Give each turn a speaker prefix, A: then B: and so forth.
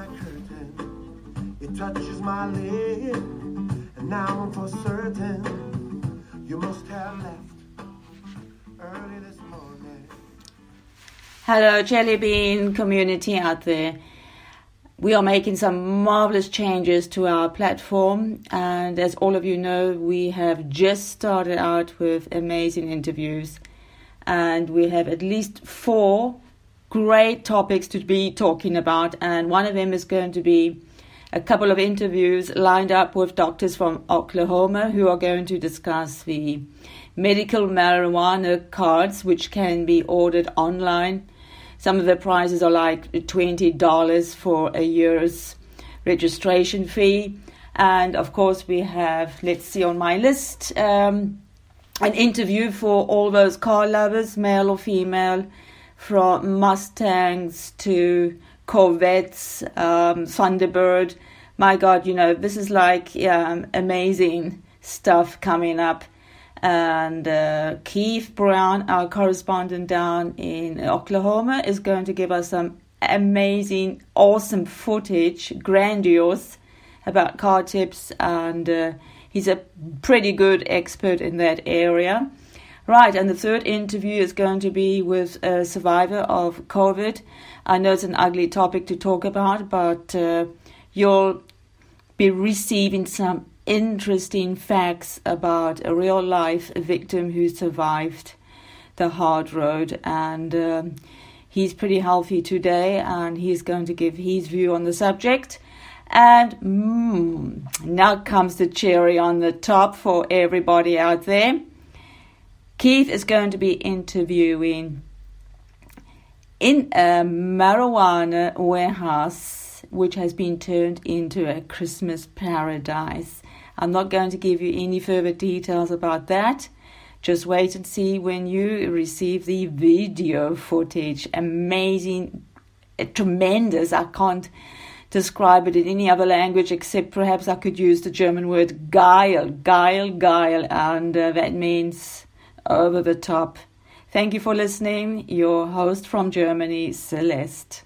A: my curtain, it touches my lid, and now I'm for certain you must have left early this morning.
B: Hello, Jelly Bean community out there. We are making some marvelous changes to our platform, and as all of you know, we have just started out with amazing interviews, and we have at least four great topics to be talking about, and one of them is going to be a couple of interviews lined up with doctors from Oklahoma who are going to discuss the medical marijuana cards which can be ordered online some of the prices are like $20 for a year's registration fee. And of course, we have, let's see on my list, um, an interview for all those car lovers, male or female, from Mustangs to Corvettes, um, Thunderbird. My God, you know, this is like um, amazing stuff coming up and uh, Keith Brown, our correspondent down in Oklahoma, is going to give us some amazing, awesome footage, grandiose about car tips, and uh, he's a pretty good expert in that area. Right, and the third interview is going to be with a survivor of COVID. I know it's an ugly topic to talk about, but uh, you'll be receiving some interesting facts about a real life victim who survived the hard road. And um, he's pretty healthy today and he's going to give his view on the subject. And mm, now comes the cherry on the top for everybody out there keith is going to be interviewing in a marijuana warehouse which has been turned into a christmas paradise I'm not going to give you any further details about that. Just wait and see when you receive the video footage. Amazing, eh, tremendous. I can't describe it in any other language except perhaps I could use the German word geil, geil, geil, and uh, that means over the top. Thank you for listening. Your host from Germany, Celeste.